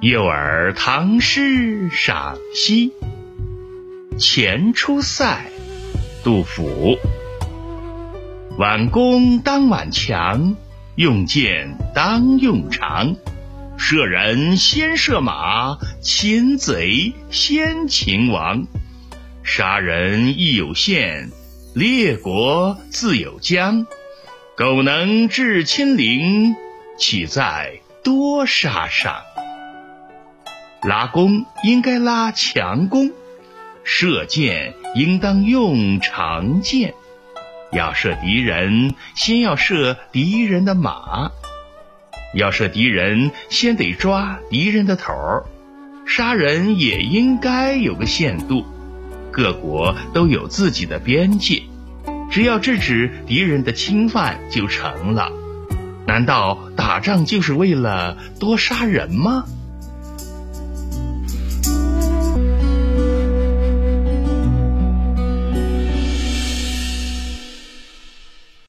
幼儿唐诗赏析，前出塞，杜甫。挽弓当挽强，用箭当用长。射人先射马，擒贼先擒王。杀人亦有限，列国自有疆。苟能制侵陵，岂在多杀上？拉弓应该拉强弓，射箭应当用长箭。要射敌人，先要射敌人的马；要射敌人，先得抓敌人的头儿。杀人也应该有个限度，各国都有自己的边界，只要制止敌人的侵犯就成了。难道打仗就是为了多杀人吗？